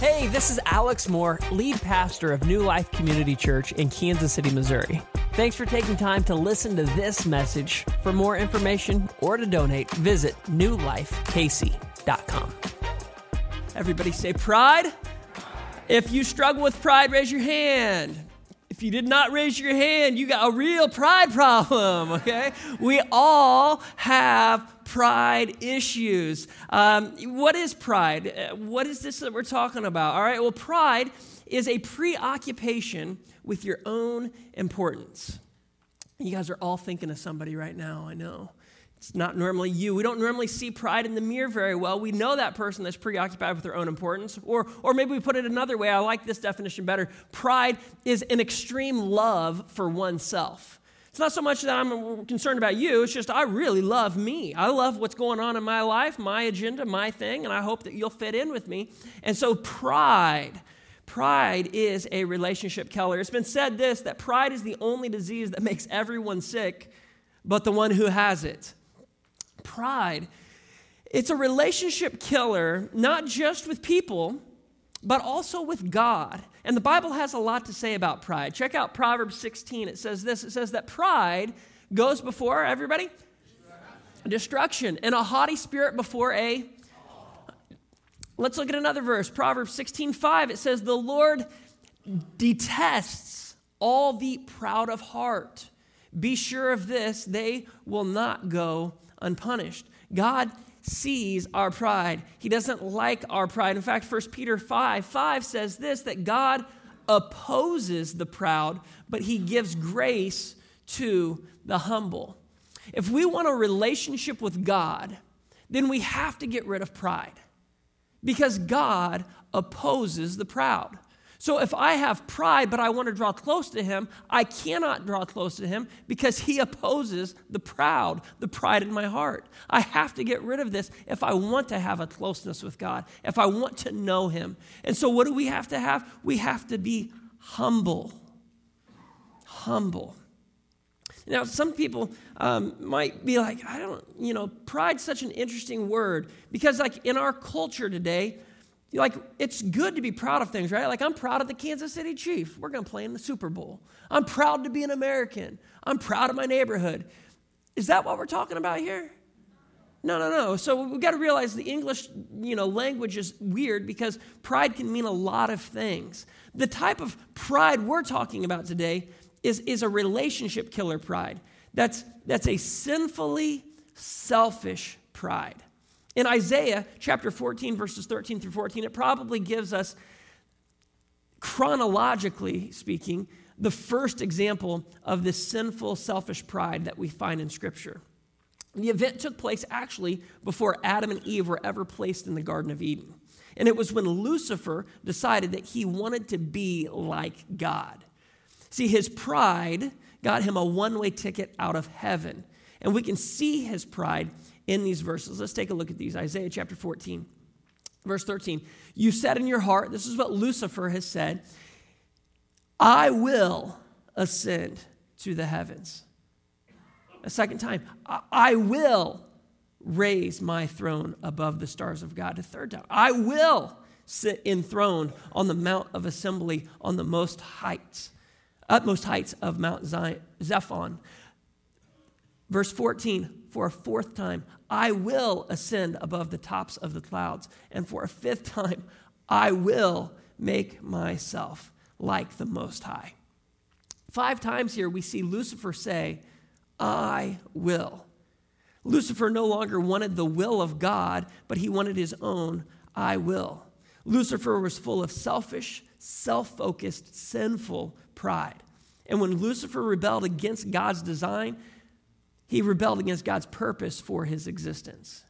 Hey, this is Alex Moore, lead pastor of New Life Community Church in Kansas City, Missouri. Thanks for taking time to listen to this message. For more information or to donate, visit newlifekc.com. Everybody say pride. If you struggle with pride, raise your hand. If you did not raise your hand, you got a real pride problem, okay? We all have pride issues. Um, what is pride? Uh, what is this that we're talking about? All right, well, pride is a preoccupation with your own importance. You guys are all thinking of somebody right now, I know. It's not normally you. We don't normally see pride in the mirror very well. We know that person that's preoccupied with their own importance. Or, or maybe we put it another way. I like this definition better. Pride is an extreme love for oneself. It's not so much that I'm concerned about you, it's just I really love me. I love what's going on in my life, my agenda, my thing, and I hope that you'll fit in with me. And so, pride. Pride is a relationship killer. It's been said this that pride is the only disease that makes everyone sick, but the one who has it pride. It's a relationship killer, not just with people, but also with God. And the Bible has a lot to say about pride. Check out Proverbs 16. It says this it says that pride goes before everybody destruction, and a haughty spirit before a. Let's look at another verse. Proverbs 16 5. It says, The Lord detests all the proud of heart. Be sure of this, they will not go unpunished. God sees our pride. He doesn't like our pride. In fact, 1 Peter 5 5 says this that God opposes the proud, but he gives grace to the humble. If we want a relationship with God, then we have to get rid of pride because God opposes the proud. So if I have pride, but I want to draw close to him, I cannot draw close to him because he opposes the proud, the pride in my heart. I have to get rid of this if I want to have a closeness with God, if I want to know him. And so what do we have to have? We have to be humble. Humble. Now, some people um, might be like, I don't, you know, pride's such an interesting word because, like, in our culture today, like, it's good to be proud of things, right? Like, I'm proud of the Kansas City Chiefs. We're going to play in the Super Bowl. I'm proud to be an American. I'm proud of my neighborhood. Is that what we're talking about here? No, no, no. So we've got to realize the English, you know, language is weird because pride can mean a lot of things. The type of pride we're talking about today is, is a relationship killer pride. That's, that's a sinfully selfish pride. In Isaiah chapter 14, verses 13 through 14, it probably gives us, chronologically speaking, the first example of this sinful, selfish pride that we find in Scripture. The event took place actually before Adam and Eve were ever placed in the Garden of Eden. And it was when Lucifer decided that he wanted to be like God. See, his pride got him a one way ticket out of heaven. And we can see his pride in these verses. Let's take a look at these. Isaiah chapter 14, verse 13. You said in your heart, this is what Lucifer has said, I will ascend to the heavens. A second time, I will raise my throne above the stars of God. A third time, I will sit enthroned on the mount of assembly on the most heights, utmost heights of Mount Zion, Zephon. Verse 14, for a fourth time, I will ascend above the tops of the clouds. And for a fifth time, I will make myself like the Most High. Five times here, we see Lucifer say, I will. Lucifer no longer wanted the will of God, but he wanted his own I will. Lucifer was full of selfish, self focused, sinful pride. And when Lucifer rebelled against God's design, he rebelled against God's purpose for his existence.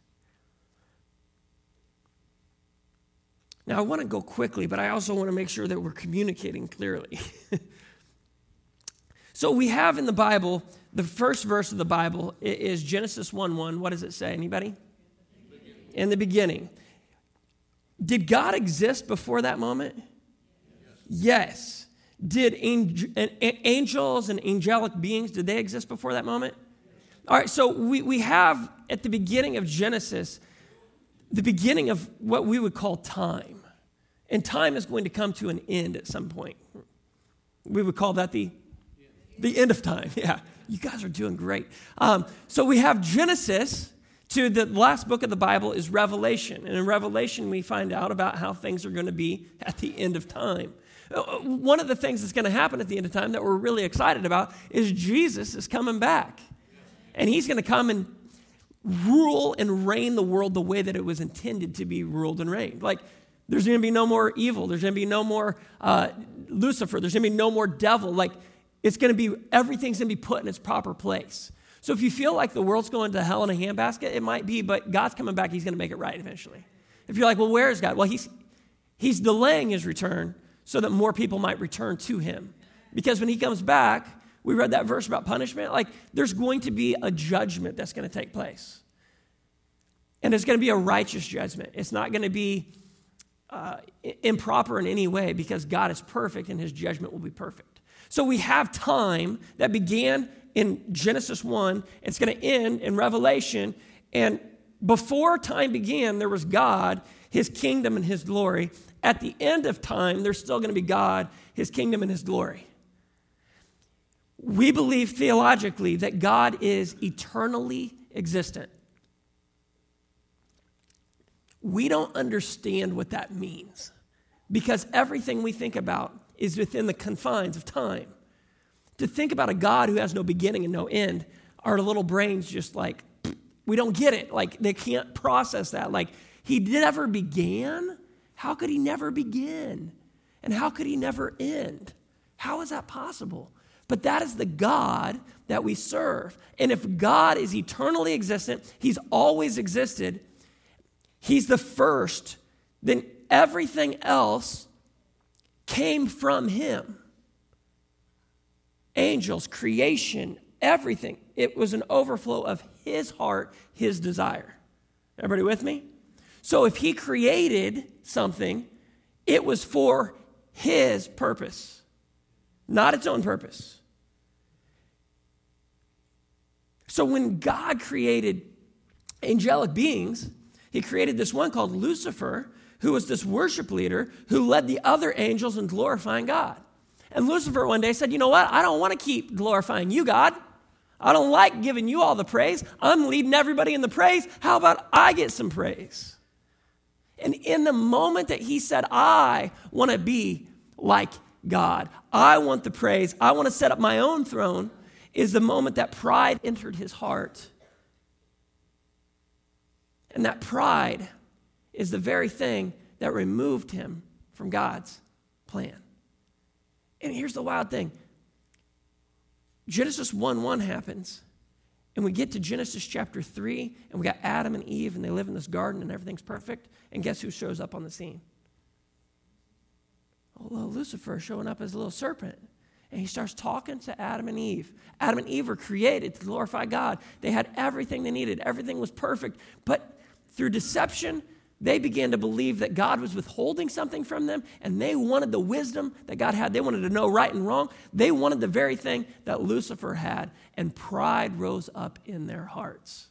Now, I want to go quickly, but I also want to make sure that we're communicating clearly. so, we have in the Bible, the first verse of the Bible is Genesis 1 1. What does it say? Anybody? In the beginning. Did God exist before that moment? Yes. Did angels and angelic beings, did they exist before that moment? All right, so we, we have at the beginning of Genesis, the beginning of what we would call time. And time is going to come to an end at some point. We would call that the, the end of time. Yeah, you guys are doing great. Um, so we have Genesis to the last book of the Bible is Revelation. And in Revelation, we find out about how things are going to be at the end of time. Uh, one of the things that's going to happen at the end of time that we're really excited about is Jesus is coming back. And he's going to come and rule and reign the world the way that it was intended to be ruled and reigned. Like, there's going to be no more evil. There's going to be no more uh, Lucifer. There's going to be no more devil. Like, it's going to be, everything's going to be put in its proper place. So if you feel like the world's going to hell in a handbasket, it might be, but God's coming back. He's going to make it right eventually. If you're like, well, where is God? Well, he's, he's delaying his return so that more people might return to him. Because when he comes back, we read that verse about punishment. Like, there's going to be a judgment that's going to take place. And it's going to be a righteous judgment. It's not going to be uh, improper in any way because God is perfect and his judgment will be perfect. So we have time that began in Genesis 1, it's going to end in Revelation. And before time began, there was God, his kingdom, and his glory. At the end of time, there's still going to be God, his kingdom, and his glory. We believe theologically that God is eternally existent. We don't understand what that means because everything we think about is within the confines of time. To think about a God who has no beginning and no end, our little brains just like, we don't get it. Like, they can't process that. Like, he never began? How could he never begin? And how could he never end? How is that possible? But that is the God that we serve. And if God is eternally existent, he's always existed, He's the first, then everything else came from him. Angels, creation, everything. It was an overflow of his heart, his desire. Everybody with me? So if he created something, it was for his purpose, not its own purpose. So when God created angelic beings, he created this one called Lucifer, who was this worship leader who led the other angels in glorifying God. And Lucifer one day said, You know what? I don't want to keep glorifying you, God. I don't like giving you all the praise. I'm leading everybody in the praise. How about I get some praise? And in the moment that he said, I want to be like God, I want the praise, I want to set up my own throne, is the moment that pride entered his heart. And that pride is the very thing that removed him from God's plan. And here's the wild thing Genesis 1 1 happens, and we get to Genesis chapter 3, and we got Adam and Eve, and they live in this garden, and everything's perfect. And guess who shows up on the scene? Oh, Lucifer showing up as a little serpent. And he starts talking to Adam and Eve. Adam and Eve were created to glorify God. They had everything they needed, everything was perfect. But through deception, they began to believe that God was withholding something from them, and they wanted the wisdom that God had. They wanted to know right and wrong. They wanted the very thing that Lucifer had, and pride rose up in their hearts.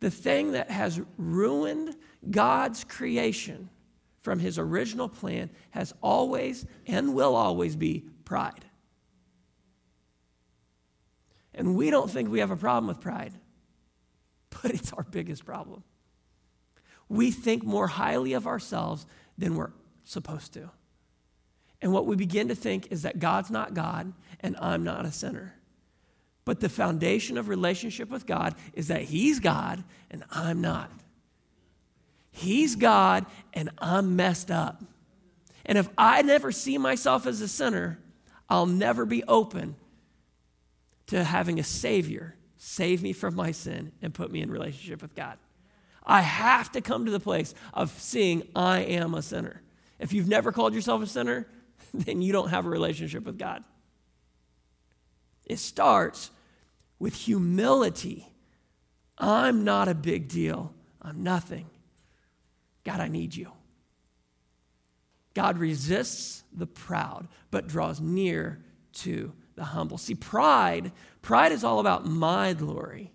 The thing that has ruined God's creation from his original plan has always and will always be pride. And we don't think we have a problem with pride but it's our biggest problem. We think more highly of ourselves than we're supposed to. And what we begin to think is that God's not God and I'm not a sinner. But the foundation of relationship with God is that He's God and I'm not. He's God and I'm messed up. And if I never see myself as a sinner, I'll never be open to having a Savior save me from my sin, and put me in relationship with God. I have to come to the place of seeing I am a sinner. If you've never called yourself a sinner, then you don't have a relationship with God. It starts with humility. I'm not a big deal. I'm nothing. God, I need you. God resists the proud, but draws near to the humble. See, pride, pride is all about my glory,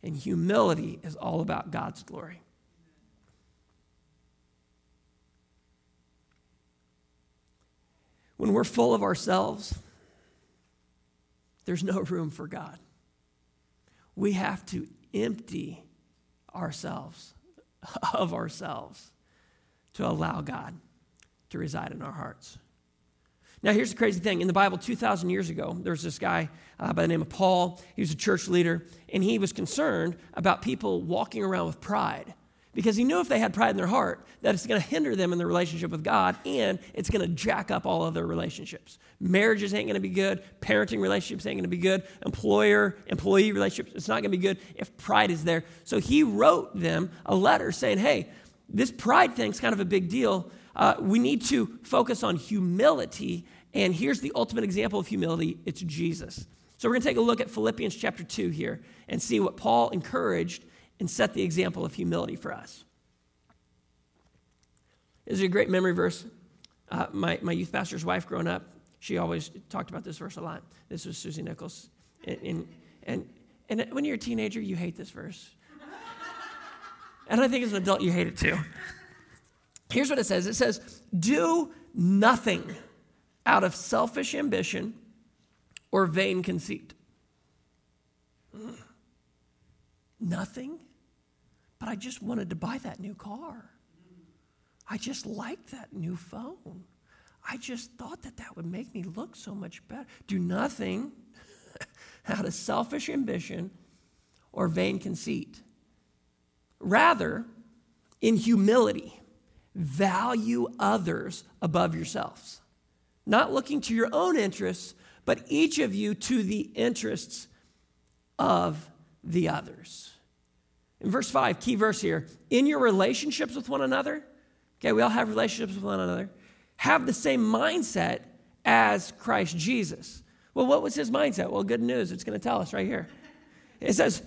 and humility is all about God's glory. When we're full of ourselves, there's no room for God. We have to empty ourselves of ourselves to allow God to reside in our hearts. Now, here's the crazy thing. In the Bible, 2,000 years ago, there was this guy uh, by the name of Paul. He was a church leader, and he was concerned about people walking around with pride because he knew if they had pride in their heart, that it's going to hinder them in their relationship with God and it's going to jack up all other relationships. Marriages ain't going to be good, parenting relationships ain't going to be good, employer employee relationships, it's not going to be good if pride is there. So he wrote them a letter saying, hey, this pride thing's kind of a big deal. Uh, we need to focus on humility. And here's the ultimate example of humility it's Jesus. So we're going to take a look at Philippians chapter 2 here and see what Paul encouraged and set the example of humility for us. This is a great memory verse. Uh, my, my youth pastor's wife growing up, she always talked about this verse a lot. This was Susie Nichols. And, and, and, and when you're a teenager, you hate this verse. And I think as an adult, you hate it too. Here's what it says it says, Do nothing out of selfish ambition or vain conceit. Mm. Nothing? But I just wanted to buy that new car. I just liked that new phone. I just thought that that would make me look so much better. Do nothing out of selfish ambition or vain conceit. Rather, in humility, value others above yourselves, not looking to your own interests, but each of you to the interests of the others. In verse 5, key verse here, in your relationships with one another, okay, we all have relationships with one another, have the same mindset as Christ Jesus. Well, what was his mindset? Well, good news, it's going to tell us right here. It says,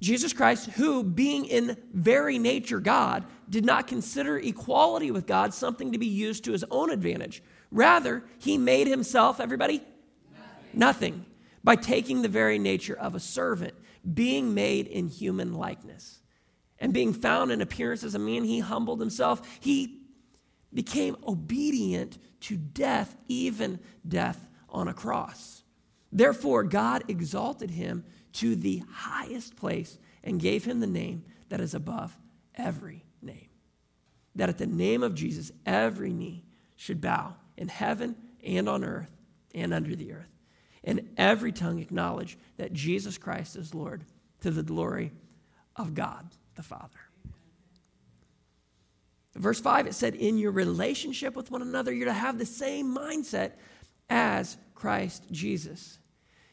Jesus Christ, who, being in very nature God, did not consider equality with God something to be used to his own advantage. Rather, he made himself, everybody? Nothing. Nothing. By taking the very nature of a servant being made in human likeness. And being found in appearance as a man, he humbled himself. He became obedient to death, even death on a cross. Therefore, God exalted him to the highest place and gave him the name that is above every name. That at the name of Jesus, every knee should bow in heaven and on earth and under the earth and every tongue acknowledge that Jesus Christ is Lord to the glory of God the Father. Verse 5, it said, In your relationship with one another, you're to have the same mindset as Christ Jesus.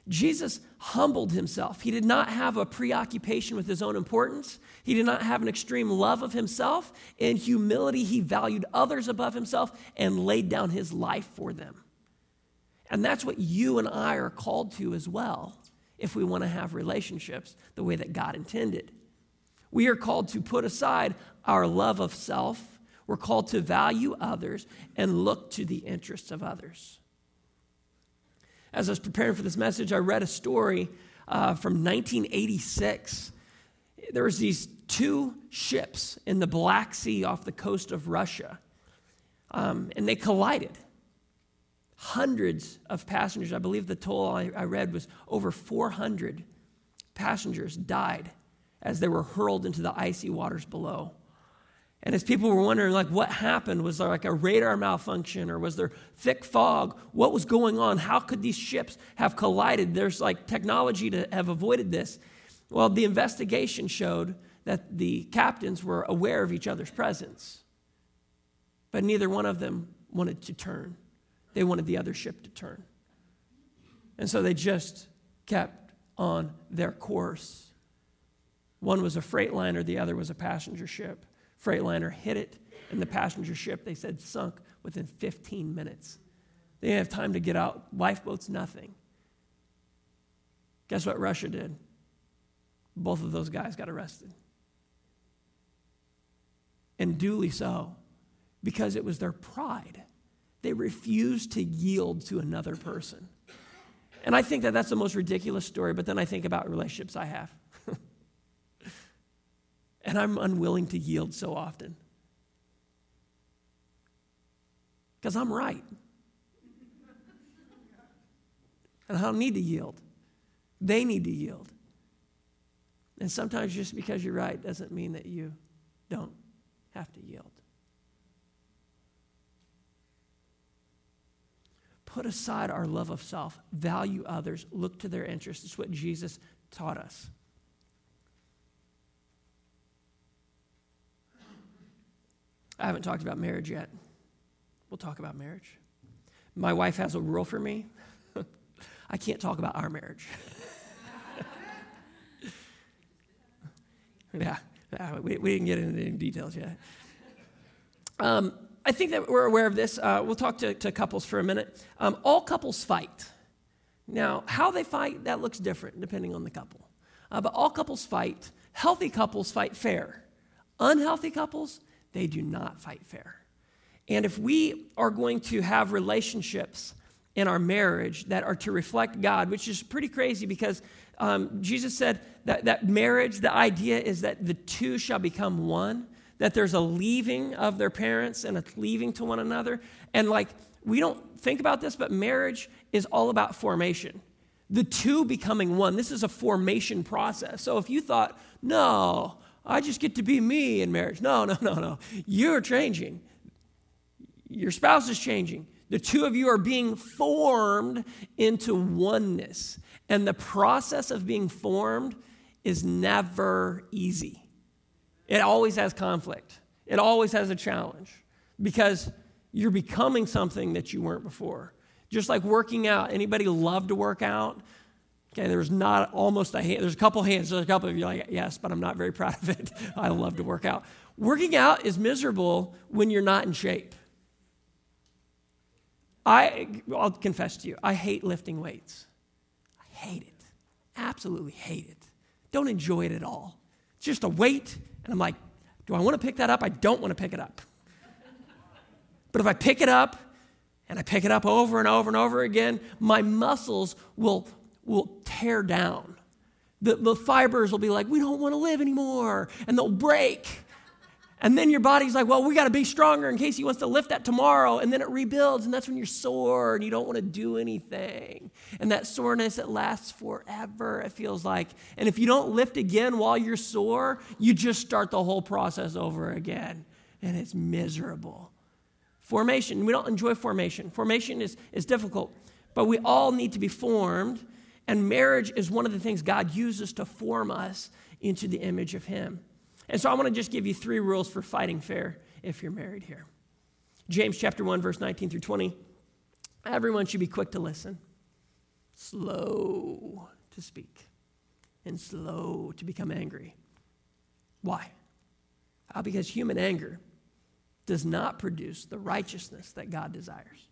Jesus humbled himself. He did not have a preoccupation with his own importance. He did not have an extreme love of himself. In humility, he valued others above himself and laid down his life for them. And that's what you and I are called to as well if we want to have relationships the way that God intended. We are called to put aside our love of self. We're called to value others and look to the interests of others. As I was preparing for this message, I read a story uh, from 1986. There was these two ships in the Black Sea off the coast of Russia, um, and they collided hundreds of passengers. I believe the toll I, I read was over 400 passengers died as they were hurled into the icy waters below. And as people were wondering, like, what happened? Was there like a radar malfunction or was there thick fog? What was going on? How could these ships have collided? There's like technology to have avoided this. Well, the investigation showed that the captains were aware of each other's presence, but neither one of them wanted to turn. They wanted the other ship to turn. And so they just kept on their course. One was a freight liner, the other was a passenger ship. Freightliner hit it, and the passenger ship, they said, sunk within 15 minutes. They didn't have time to get out. Lifeboats, nothing. Guess what Russia did? Both of those guys got arrested. And duly so, because it was their pride they refused to yield to another person. And I think that that's the most ridiculous story, but then I think about relationships I have. And I'm unwilling to yield so often. Because I'm right. And I don't need to yield. They need to yield. And sometimes just because you're right doesn't mean that you don't have to yield. Put aside our love of self, value others, look to their interests. It's what Jesus taught us. I haven't talked about marriage yet. We'll talk about marriage. My wife has a rule for me I can't talk about our marriage. yeah, we, we, didn't get into any details yet. Um, I think that we're aware of this. Uh, we'll talk to, to, couples for a minute. Um, all couples fight. Now, how they fight, that looks different depending on the couple. Uh, but all couples fight. Healthy couples fight fair. Unhealthy couples, they do not fight fair. And if we are going to have relationships in our marriage that are to reflect God, which is pretty crazy because um, Jesus said that, that marriage, the idea is that the two shall become one, that there's a leaving of their parents and a leaving to one another. And like, we don't think about this, but marriage is all about formation. The two becoming one. This is a formation process. So if you thought, no, I just get to be me in marriage. No, no, no, no. You're changing. Your spouse is changing. The two of you are being formed into oneness. And the process of being formed is never easy. It always has conflict, it always has a challenge because you're becoming something that you weren't before. Just like working out. Anybody love to work out? Okay, there's not almost a hand, there's a couple hands, there's a couple of you like, yes, but I'm not very proud of it. I love to work out. Working out is miserable when you're not in shape. I, I'll confess to you, I hate lifting weights. I hate it. Absolutely hate it. Don't enjoy it at all. It's just a weight, and I'm like, do I want to pick that up? I don't want to pick it up. But if I pick it up and I pick it up over and over and over again, my muscles will will tear down. The, the fibers will be like, we don't want to live anymore, and they'll break. And then your body's like, well, we got to be stronger in case he wants to lift that tomorrow. And then it rebuilds, and that's when you're sore and you don't want to do anything. And that soreness, it lasts forever, it feels like. And if you don't lift again while you're sore, you just start the whole process over again. And it's miserable. Formation, we don't enjoy formation. Formation is, is difficult, but we all need to be formed and marriage is one of the things God uses to form us into the image of Him. And so I want to just give you three rules for fighting fair if you're married here. James chapter 1, verse 19 through 20. Everyone should be quick to listen, slow to speak, and slow to become angry. Why? Uh, because human anger does not produce the righteousness that God desires.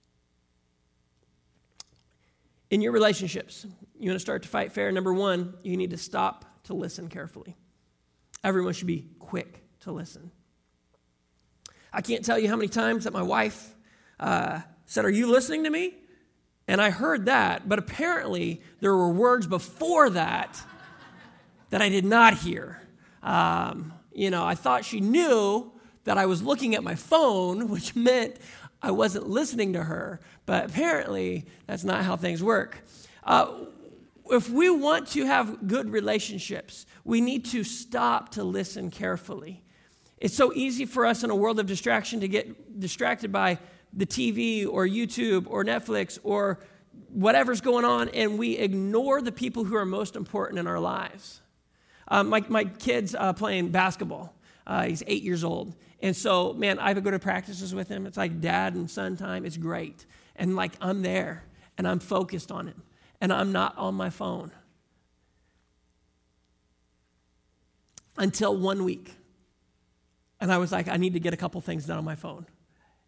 In your relationships, you want to start to fight fair. Number one, you need to stop to listen carefully. Everyone should be quick to listen. I can't tell you how many times that my wife uh, said, Are you listening to me? And I heard that, but apparently there were words before that that I did not hear. Um, you know, I thought she knew that I was looking at my phone, which meant I wasn't listening to her, but apparently that's not how things work. Uh, if we want to have good relationships, we need to stop to listen carefully. It's so easy for us in a world of distraction to get distracted by the TV or YouTube or Netflix or whatever's going on, and we ignore the people who are most important in our lives. Um, my, my kid's uh, playing basketball. Uh, he's eight years old. And so, man, I go to practices with him. It's like dad and son time. It's great. And like I'm there and I'm focused on him and I'm not on my phone. Until one week. And I was like, I need to get a couple things done on my phone.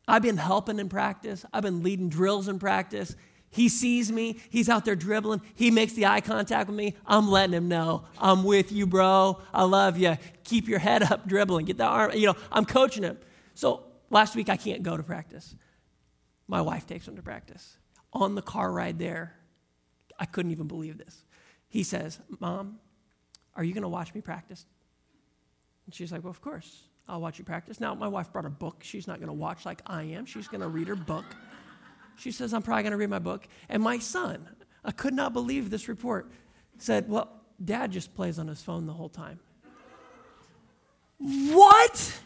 I've been helping in practice, I've been leading drills in practice. He sees me, he's out there dribbling, he makes the eye contact with me. I'm letting him know, I'm with you, bro. I love you. Keep your head up dribbling, get the arm, you know, I'm coaching him. So last week I can't go to practice. My wife takes him to practice. On the car ride there, I couldn't even believe this. He says, Mom, are you going to watch me practice? And she's like, Well, of course. I'll watch you practice. Now, my wife brought a book. She's not going to watch like I am. She's going to read her book. She says, I'm probably going to read my book. And my son, I could not believe this report. Said, well, dad just plays on his phone the whole time. What?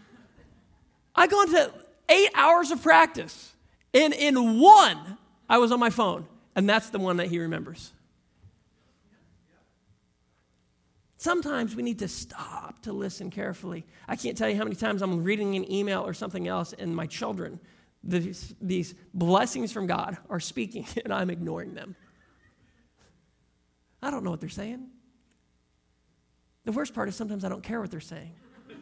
I go into eight hours of practice, and in one, I was on my phone, and that's the one that he remembers. Sometimes we need to stop to listen carefully. I can't tell you how many times I'm reading an email or something else, and my children, these, these blessings from God, are speaking, and I'm ignoring them. I don't know what they're saying. The worst part is sometimes I don't care what they're saying.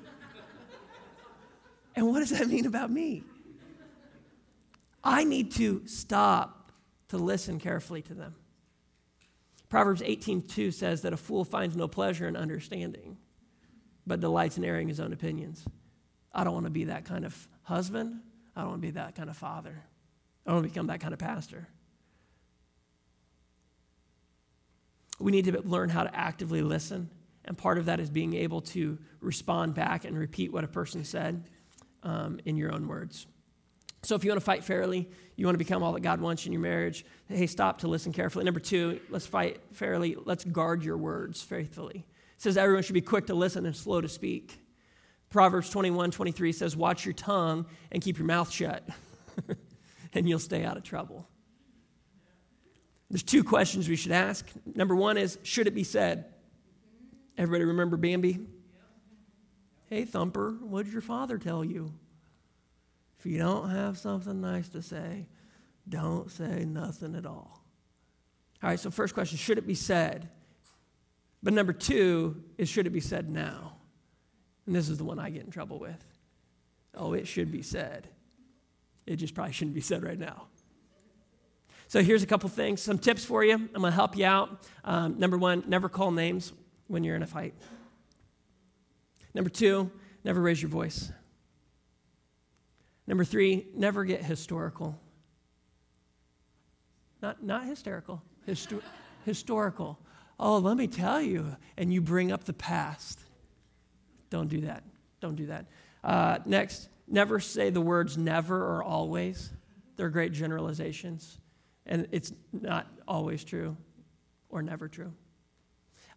and what does that mean about me? I need to stop to listen carefully to them. Proverbs 18:2 says that a fool finds no pleasure in understanding, but delights in airing his own opinions. I don't want to be that kind of husband. I don't want to be that kind of father. I don't want to become that kind of pastor. We need to learn how to actively listen, and part of that is being able to respond back and repeat what a person said um, in your own words. So if you want to fight fairly, you want to become all that God wants in your marriage, hey, stop to listen carefully. Number two, let's fight fairly. Let's guard your words faithfully. It says everyone should be quick to listen and slow to speak. Proverbs 21, 23 says, watch your tongue and keep your mouth shut, and you'll stay out of trouble. There's two questions we should ask. Number one is, should it be said? Everybody remember Bambi? Hey, Thumper, what did your father tell you? If you don't have something nice to say, don't say nothing at all. All right, so first question should it be said? But number two is should it be said now? And this is the one I get in trouble with. Oh, it should be said. It just probably shouldn't be said right now. So here's a couple things, some tips for you. I'm going to help you out. Um, number one, never call names when you're in a fight. Number two, never raise your voice. Number three, never get historical. Not, not hysterical, histo- historical. Oh, let me tell you. And you bring up the past. Don't do that. Don't do that. Uh, next, never say the words never or always. They're great generalizations, and it's not always true or never true.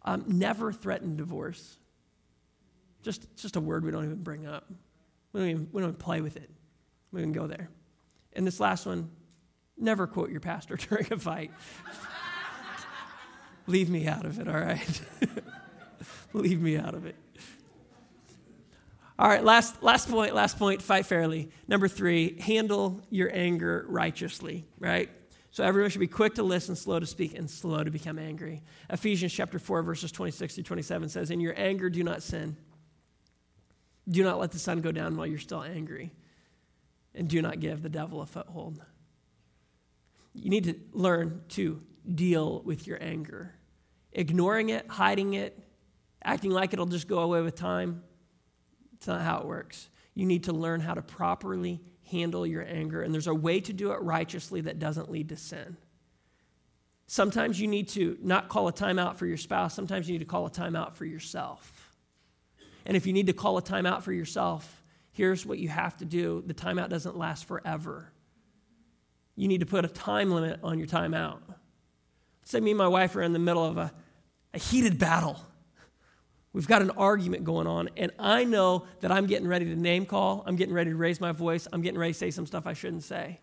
Um, never threaten divorce. Just, just a word we don't even bring up. We don't even, we don't even play with it. We can go there. And this last one never quote your pastor during a fight. Leave me out of it, all right? Leave me out of it. All right, last, last point, last point, fight fairly. Number three, handle your anger righteously, right? So everyone should be quick to listen, slow to speak, and slow to become angry. Ephesians chapter 4, verses 26 through 27 says, In your anger, do not sin. Do not let the sun go down while you're still angry and do not give the devil a foothold. You need to learn to deal with your anger. Ignoring it, hiding it, acting like it'll just go away with time, it's not how it works. You need to learn how to properly handle your anger, and there's a way to do it righteously that doesn't lead to sin. Sometimes you need to not call a timeout for your spouse, sometimes you need to call a timeout for yourself. And if you need to call a timeout for yourself, here's what you have to do the timeout doesn't last forever. You need to put a time limit on your timeout. Say, me and my wife are in the middle of a, a heated battle. We've got an argument going on, and I know that I'm getting ready to name call. I'm getting ready to raise my voice. I'm getting ready to say some stuff I shouldn't say.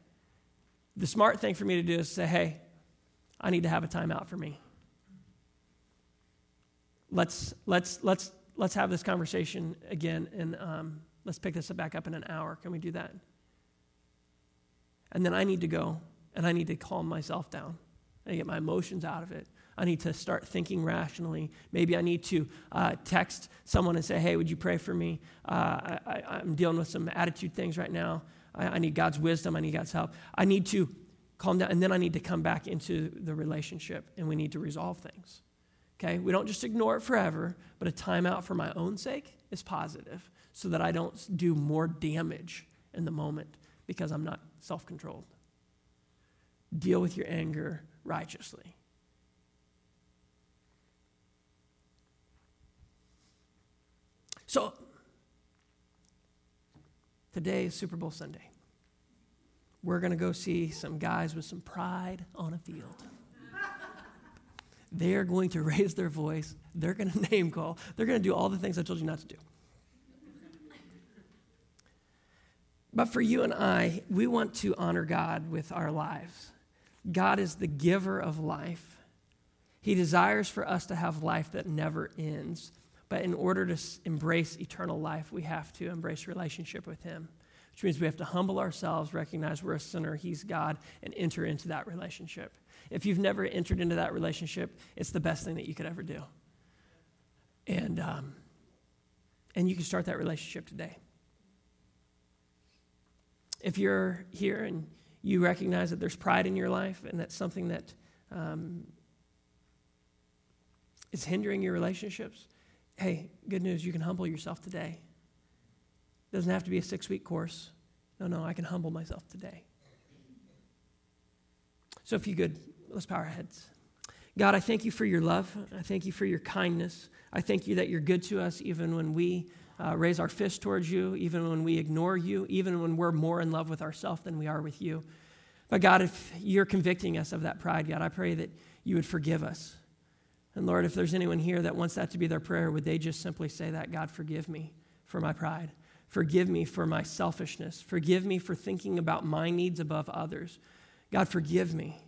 The smart thing for me to do is say, hey, I need to have a timeout for me. Let's, let's, let's, let's have this conversation again and um, Let's pick this up back up in an hour. Can we do that? And then I need to go and I need to calm myself down. I get my emotions out of it. I need to start thinking rationally. Maybe I need to uh, text someone and say, hey, would you pray for me? Uh, I, am dealing with some attitude things right now. I, I need God's wisdom. I need God's help. I need to calm down. And then I need to come back into the relationship and we need to resolve things. Okay? We don't just ignore it forever, but a timeout for my own sake is positive so that I don't do more damage in the moment because I'm not self controlled. Deal with your anger righteously. So, today is Super Bowl Sunday. We're going to go see some guys with some pride on a field. they are going to raise their voice. They're going to name call. They're going to do all the things I told you not to do. But for you and I, we want to honor God with our lives. God is the giver of life. He desires for us to have life that never ends. But in order to embrace eternal life, we have to embrace relationship with Him, which means we have to humble ourselves, recognize we're a sinner, He's God, and enter into that relationship. If you've never entered into that relationship, it's the best thing that you could ever do. And, um, and you can start that relationship today. If you're here and you recognize that there's pride in your life and that's something that um, is hindering your relationships, hey, good news, you can humble yourself today. It doesn't have to be a six week course. No, no, I can humble myself today. So if you could, let's bow our heads. God, I thank you for your love. I thank you for your kindness. I thank you that you're good to us even when we uh, raise our fist towards you, even when we ignore you, even when we're more in love with ourselves than we are with you. But God, if you're convicting us of that pride, God, I pray that you would forgive us. And Lord, if there's anyone here that wants that to be their prayer, would they just simply say that, God, forgive me for my pride. Forgive me for my selfishness. Forgive me for thinking about my needs above others. God, forgive me.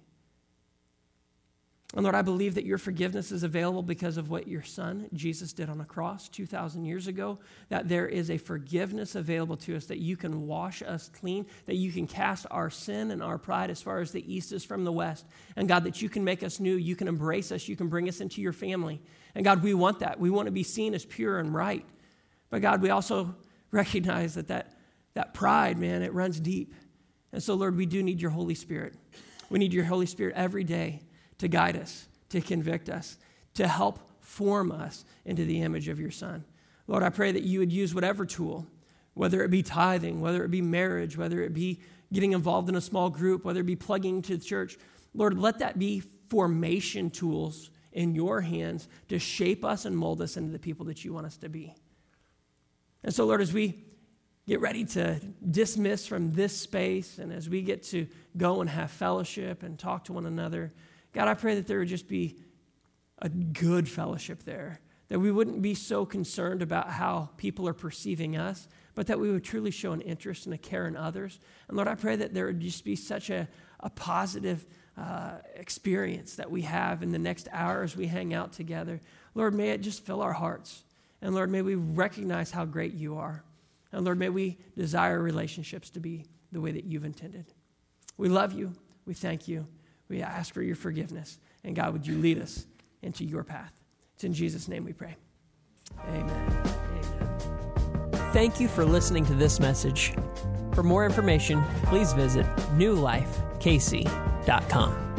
And Lord, I believe that your forgiveness is available because of what your son, Jesus, did on a cross 2,000 years ago. That there is a forgiveness available to us, that you can wash us clean, that you can cast our sin and our pride as far as the east is from the west. And God, that you can make us new, you can embrace us, you can bring us into your family. And God, we want that. We want to be seen as pure and right. But God, we also recognize that that, that pride, man, it runs deep. And so, Lord, we do need your Holy Spirit. We need your Holy Spirit every day to guide us, to convict us, to help form us into the image of your Son. Lord, I pray that you would use whatever tool, whether it be tithing, whether it be marriage, whether it be getting involved in a small group, whether it be plugging to the church. Lord, let that be formation tools in your hands to shape us and mold us into the people that you want us to be. And so, Lord, as we get ready to dismiss from this space and as we get to go and have fellowship and talk to one another, God, I pray that there would just be a good fellowship there, that we wouldn't be so concerned about how people are perceiving us, but that we would truly show an interest and a care in others. And Lord, I pray that there would just be such a, a positive uh, experience that we have in the next hour as we hang out together. Lord, may it just fill our hearts. And Lord, may we recognize how great you are. And Lord, may we desire relationships to be the way that you've intended. We love you. We thank you. We ask for your forgiveness. And God, would you lead us into your path? It's in Jesus' name we pray. Amen. Amen. Thank you for listening to this message. For more information, please visit newlifekc.com.